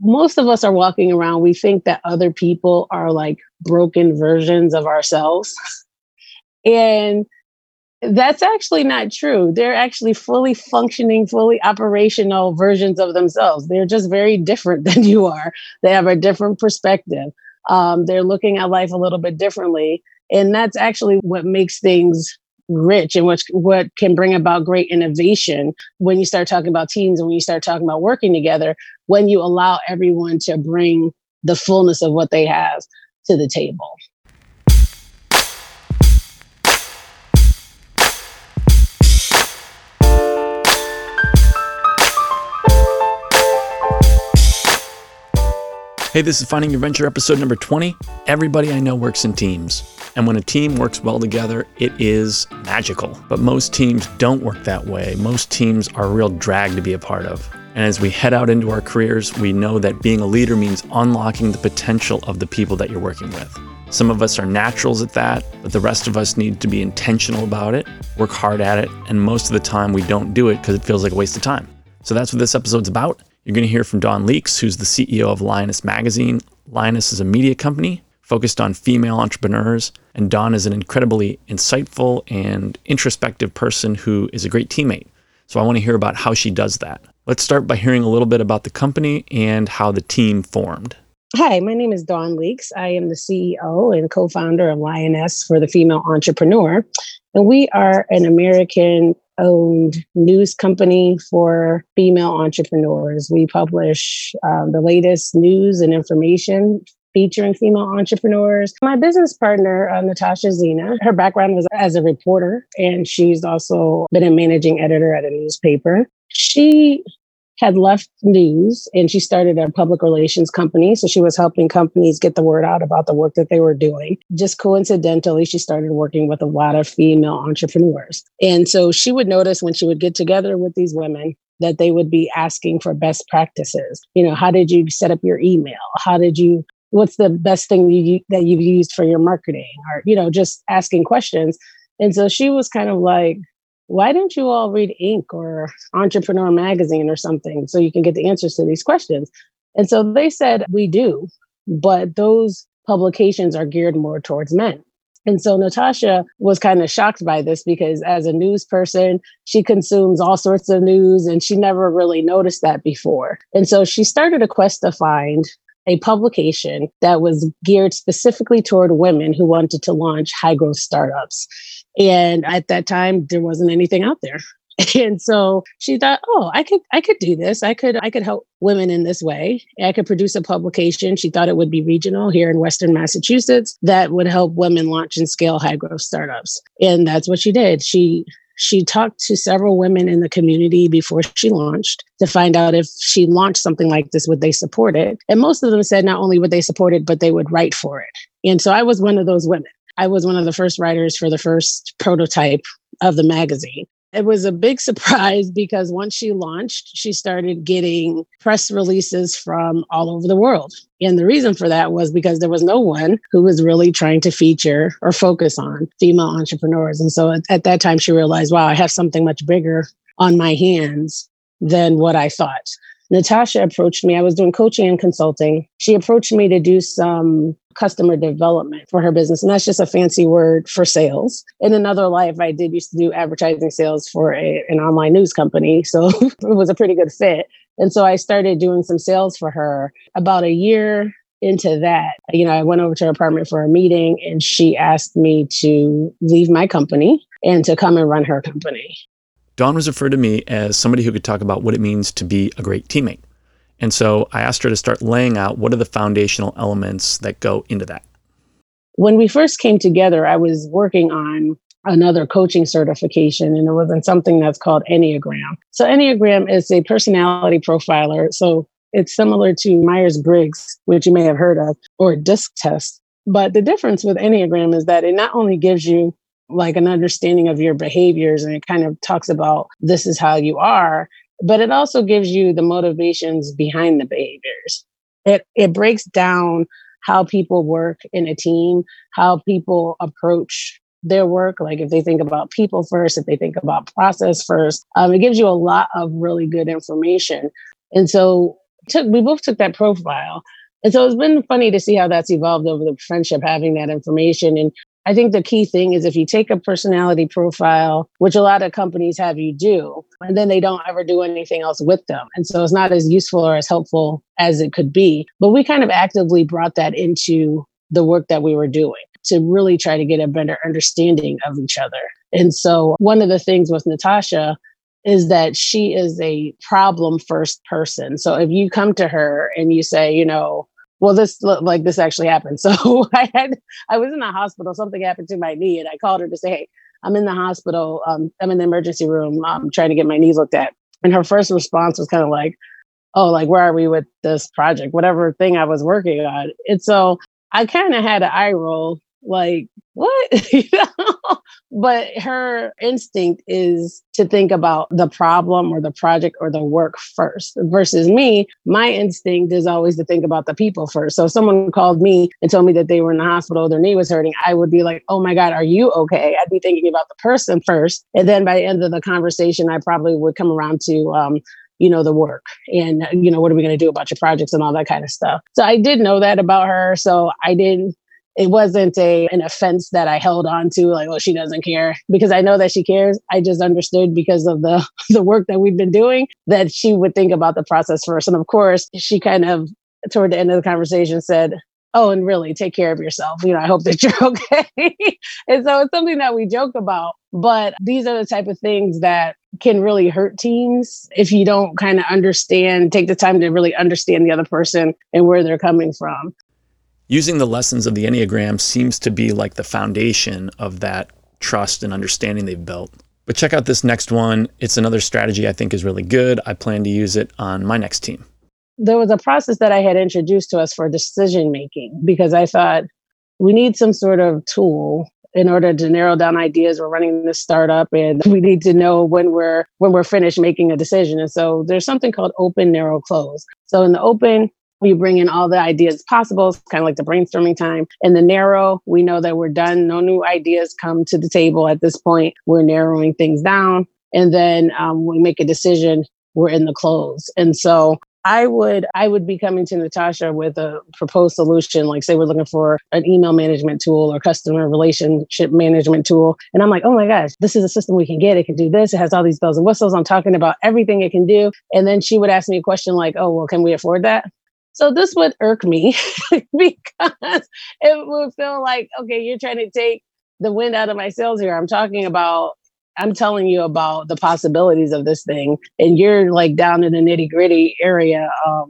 most of us are walking around, we think that other people are like broken versions of ourselves. and that's actually not true. They're actually fully functioning, fully operational versions of themselves. They're just very different than you are. They have a different perspective. Um, they're looking at life a little bit differently. And that's actually what makes things rich and what, what can bring about great innovation when you start talking about teams and when you start talking about working together, when you allow everyone to bring the fullness of what they have to the table. Hey, this is Finding Your Venture episode number 20. Everybody I know works in teams. And when a team works well together, it is magical. But most teams don't work that way. Most teams are a real drag to be a part of. And as we head out into our careers, we know that being a leader means unlocking the potential of the people that you're working with. Some of us are naturals at that, but the rest of us need to be intentional about it, work hard at it, and most of the time we don't do it because it feels like a waste of time. So that's what this episode's about. You're going to hear from Dawn Leeks, who's the CEO of Lioness Magazine. Lioness is a media company focused on female entrepreneurs, and Dawn is an incredibly insightful and introspective person who is a great teammate. So I want to hear about how she does that. Let's start by hearing a little bit about the company and how the team formed. Hi, my name is Dawn Leeks. I am the CEO and co founder of Lioness for the Female Entrepreneur. And we are an American owned news company for female entrepreneurs. We publish um, the latest news and information featuring female entrepreneurs. My business partner, uh, Natasha Zena, her background was as a reporter, and she's also been a managing editor at a newspaper. She had left news and she started a public relations company. So she was helping companies get the word out about the work that they were doing. Just coincidentally, she started working with a lot of female entrepreneurs. And so she would notice when she would get together with these women that they would be asking for best practices. You know, how did you set up your email? How did you what's the best thing you, that you've used for your marketing or you know just asking questions and so she was kind of like why don't you all read Inc. or Entrepreneur Magazine or something so you can get the answers to these questions? And so they said, we do, but those publications are geared more towards men. And so Natasha was kind of shocked by this because as a news person, she consumes all sorts of news and she never really noticed that before. And so she started a quest to find a publication that was geared specifically toward women who wanted to launch high growth startups. And at that time, there wasn't anything out there. And so she thought, oh, I could, I could do this. I could, I could help women in this way. I could produce a publication. She thought it would be regional here in Western Massachusetts that would help women launch and scale high growth startups. And that's what she did. She she talked to several women in the community before she launched to find out if she launched something like this, would they support it? And most of them said not only would they support it, but they would write for it. And so I was one of those women. I was one of the first writers for the first prototype of the magazine. It was a big surprise because once she launched, she started getting press releases from all over the world. And the reason for that was because there was no one who was really trying to feature or focus on female entrepreneurs. And so at, at that time, she realized, wow, I have something much bigger on my hands than what I thought. Natasha approached me. I was doing coaching and consulting. She approached me to do some customer development for her business. And that's just a fancy word for sales. In another life, I did used to do advertising sales for a, an online news company. So it was a pretty good fit. And so I started doing some sales for her about a year into that. You know, I went over to her apartment for a meeting and she asked me to leave my company and to come and run her company. Dawn was referred to me as somebody who could talk about what it means to be a great teammate. And so I asked her to start laying out what are the foundational elements that go into that. When we first came together, I was working on another coaching certification, and it was in something that's called Enneagram. So, Enneagram is a personality profiler. So, it's similar to Myers Briggs, which you may have heard of, or DISC test. But the difference with Enneagram is that it not only gives you like an understanding of your behaviors and it kind of talks about this is how you are, but it also gives you the motivations behind the behaviors. It it breaks down how people work in a team, how people approach their work. Like if they think about people first, if they think about process first, um, it gives you a lot of really good information. And so took we both took that profile. And so it's been funny to see how that's evolved over the friendship, having that information. And I think the key thing is if you take a personality profile, which a lot of companies have you do, and then they don't ever do anything else with them. And so it's not as useful or as helpful as it could be. But we kind of actively brought that into the work that we were doing to really try to get a better understanding of each other. And so one of the things with Natasha is that she is a problem first person. So if you come to her and you say, you know, well, this like this actually happened. So I had I was in the hospital. Something happened to my knee, and I called her to say, "Hey, I'm in the hospital. Um, I'm in the emergency room. I'm trying to get my knee looked at." And her first response was kind of like, "Oh, like where are we with this project? Whatever thing I was working on." And so I kind of had an eye roll, like what? But her instinct is to think about the problem or the project or the work first versus me my instinct is always to think about the people first. So if someone called me and told me that they were in the hospital their knee was hurting i would be like oh my god are you okay? I'd be thinking about the person first and then by the end of the conversation i probably would come around to um, you know the work and you know what are we going to do about your projects and all that kind of stuff. So i did know that about her so i didn't it wasn't a an offense that I held on to, like, oh, she doesn't care, because I know that she cares. I just understood because of the the work that we've been doing that she would think about the process first. And of course, she kind of toward the end of the conversation said, Oh, and really take care of yourself. You know, I hope that you're okay. and so it's something that we joke about, but these are the type of things that can really hurt teams if you don't kind of understand, take the time to really understand the other person and where they're coming from using the lessons of the Enneagram seems to be like the foundation of that trust and understanding they've built. But check out this next one. It's another strategy I think is really good. I plan to use it on my next team. There was a process that I had introduced to us for decision making because I thought we need some sort of tool in order to narrow down ideas we're running this startup and we need to know when we're when we're finished making a decision and so there's something called open narrow close so in the open we bring in all the ideas possible. It's kind of like the brainstorming time. In the narrow, we know that we're done. No new ideas come to the table at this point. We're narrowing things down. And then um, we make a decision. We're in the close. And so I would I would be coming to Natasha with a proposed solution, like say we're looking for an email management tool or customer relationship management tool. And I'm like, oh my gosh, this is a system we can get. It can do this. It has all these bells and whistles. I'm talking about everything it can do. And then she would ask me a question like, oh, well, can we afford that? So this would irk me because it would feel like, okay, you're trying to take the wind out of my sails here. I'm talking about, I'm telling you about the possibilities of this thing, and you're like down in the nitty gritty area, um,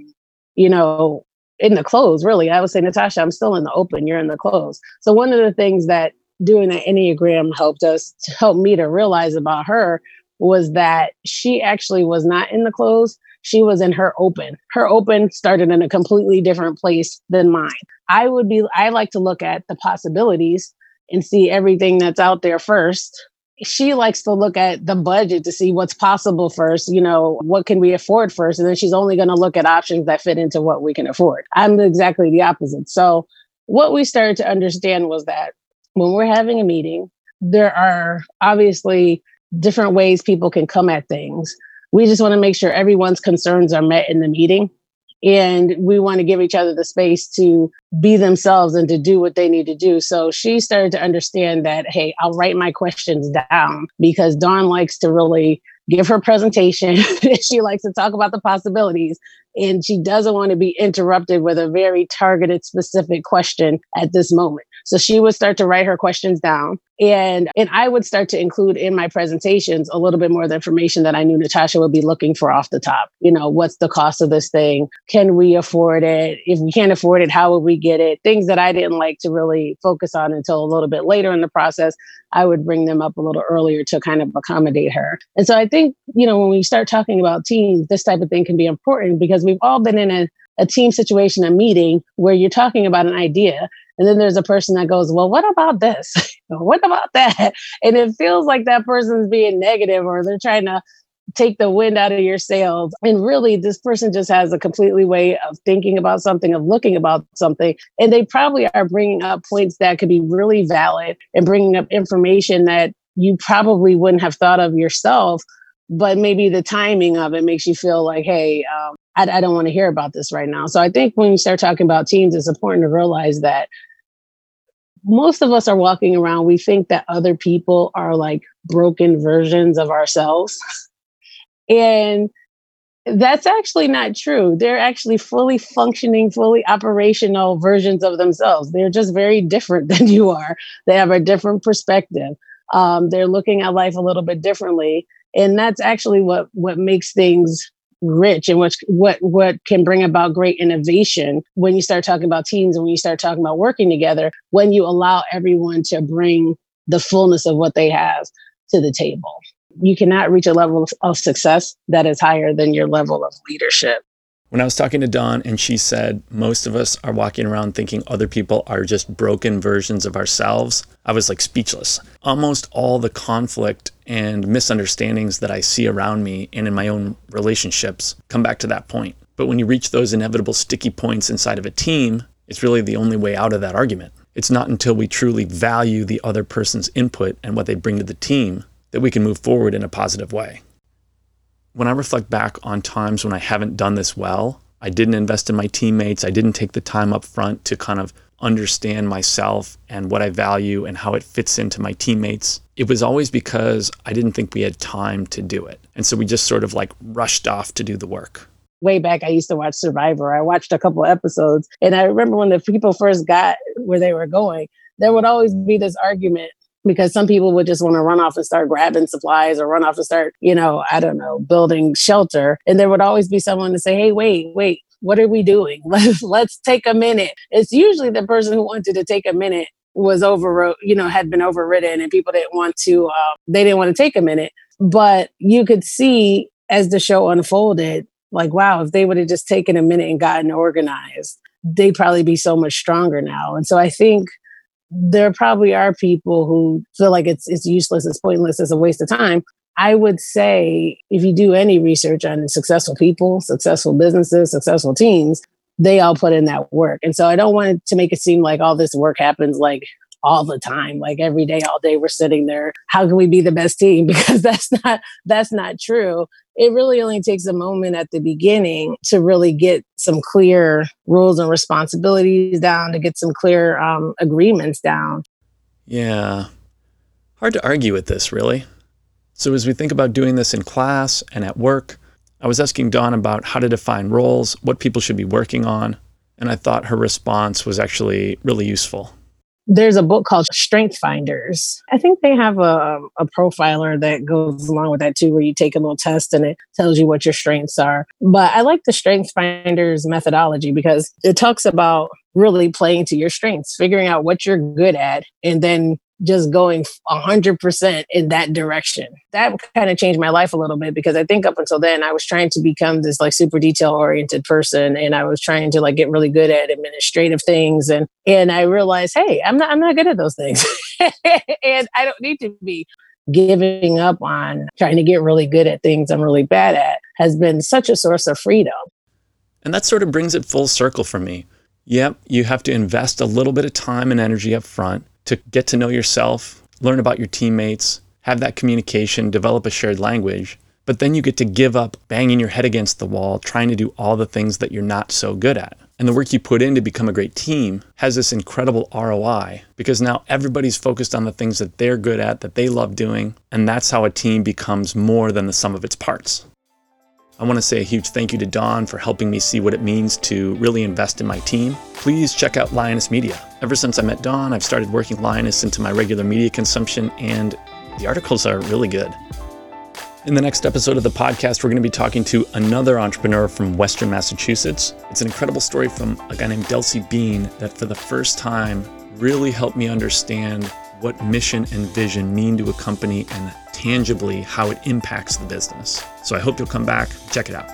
you know, in the close, really. I would say, Natasha, I'm still in the open, you're in the close. So one of the things that doing the Enneagram helped us help me to realize about her was that she actually was not in the close she was in her open. Her open started in a completely different place than mine. I would be, I like to look at the possibilities and see everything that's out there first. She likes to look at the budget to see what's possible first, you know, what can we afford first? And then she's only going to look at options that fit into what we can afford. I'm exactly the opposite. So, what we started to understand was that when we're having a meeting, there are obviously different ways people can come at things we just want to make sure everyone's concerns are met in the meeting. And we want to give each other the space to be themselves and to do what they need to do. So she started to understand that, hey, I'll write my questions down because Dawn likes to really give her presentation. she likes to talk about the possibilities and she doesn't want to be interrupted with a very targeted, specific question at this moment. So she would start to write her questions down. And, and I would start to include in my presentations a little bit more of the information that I knew Natasha would be looking for off the top. You know, what's the cost of this thing? Can we afford it? If we can't afford it, how would we get it? Things that I didn't like to really focus on until a little bit later in the process. I would bring them up a little earlier to kind of accommodate her. And so I think, you know, when we start talking about teams, this type of thing can be important because we've all been in a, a team situation, a meeting where you're talking about an idea and then there's a person that goes, Well, what about this? what about that? And it feels like that person's being negative or they're trying to take the wind out of your sails. And really, this person just has a completely way of thinking about something, of looking about something. And they probably are bringing up points that could be really valid and bringing up information that you probably wouldn't have thought of yourself but maybe the timing of it makes you feel like, hey, um, I, I don't want to hear about this right now. So I think when you start talking about teams, it's important to realize that most of us are walking around, we think that other people are like broken versions of ourselves. and that's actually not true. They're actually fully functioning, fully operational versions of themselves. They're just very different than you are. They have a different perspective. Um, they're looking at life a little bit differently, and that's actually what what makes things rich and what what what can bring about great innovation. When you start talking about teams and when you start talking about working together when you allow everyone to bring the fullness of what they have to the table. You cannot reach a level of success that is higher than your level of leadership when I was talking to Dawn and she said most of us are walking around thinking other people are just broken versions of ourselves, I was like speechless. Almost all the conflict and misunderstandings that I see around me and in my own relationships come back to that point. But when you reach those inevitable sticky points inside of a team, it's really the only way out of that argument. It's not until we truly value the other person's input and what they bring to the team that we can move forward in a positive way when I reflect back on times when I haven't done this well, I didn't invest in my teammates, I didn't take the time up front to kind of understand myself and what I value and how it fits into my teammates. It was always because I didn't think we had time to do it. And so we just sort of like rushed off to do the work. Way back, I used to watch Survivor. I watched a couple episodes, and I remember when the people first got where they were going, there would always be this argument because some people would just want to run off and start grabbing supplies or run off and start, you know, I don't know, building shelter. And there would always be someone to say, hey, wait, wait, what are we doing? Let's, let's take a minute. It's usually the person who wanted to take a minute was over, you know, had been overridden and people didn't want to, uh, they didn't want to take a minute. But you could see as the show unfolded, like, wow, if they would have just taken a minute and gotten organized, they'd probably be so much stronger now. And so I think there probably are people who feel like it's it's useless, it's pointless, it's a waste of time. I would say if you do any research on successful people, successful businesses, successful teams, they all put in that work. And so I don't want to make it seem like all this work happens like all the time like every day all day we're sitting there. How can we be the best team? Because that's not that's not true. It really only takes a moment at the beginning to really get some clear rules and responsibilities down to get some clear um, agreements down. Yeah. Hard to argue with this really. So as we think about doing this in class and at work i was asking dawn about how to define roles what people should be working on and i thought her response was actually really useful there's a book called Strength Finders. I think they have a, um, a profiler that goes along with that too, where you take a little test and it tells you what your strengths are. But I like the Strength Finders methodology because it talks about really playing to your strengths, figuring out what you're good at, and then just going 100% in that direction. That kind of changed my life a little bit because I think up until then I was trying to become this like super detail oriented person and I was trying to like get really good at administrative things and and I realized, "Hey, I'm not I'm not good at those things." and I don't need to be giving up on trying to get really good at things I'm really bad at has been such a source of freedom. And that sort of brings it full circle for me. Yep, you have to invest a little bit of time and energy up front to get to know yourself, learn about your teammates, have that communication, develop a shared language. But then you get to give up banging your head against the wall, trying to do all the things that you're not so good at. And the work you put in to become a great team has this incredible ROI because now everybody's focused on the things that they're good at, that they love doing. And that's how a team becomes more than the sum of its parts. I want to say a huge thank you to Dawn for helping me see what it means to really invest in my team. Please check out Lioness Media. Ever since I met Dawn, I've started working Lioness into my regular media consumption, and the articles are really good. In the next episode of the podcast, we're going to be talking to another entrepreneur from Western Massachusetts. It's an incredible story from a guy named Delcy Bean that, for the first time, really helped me understand what mission and vision mean to a company and tangibly how it impacts the business. So I hope you'll come back, check it out.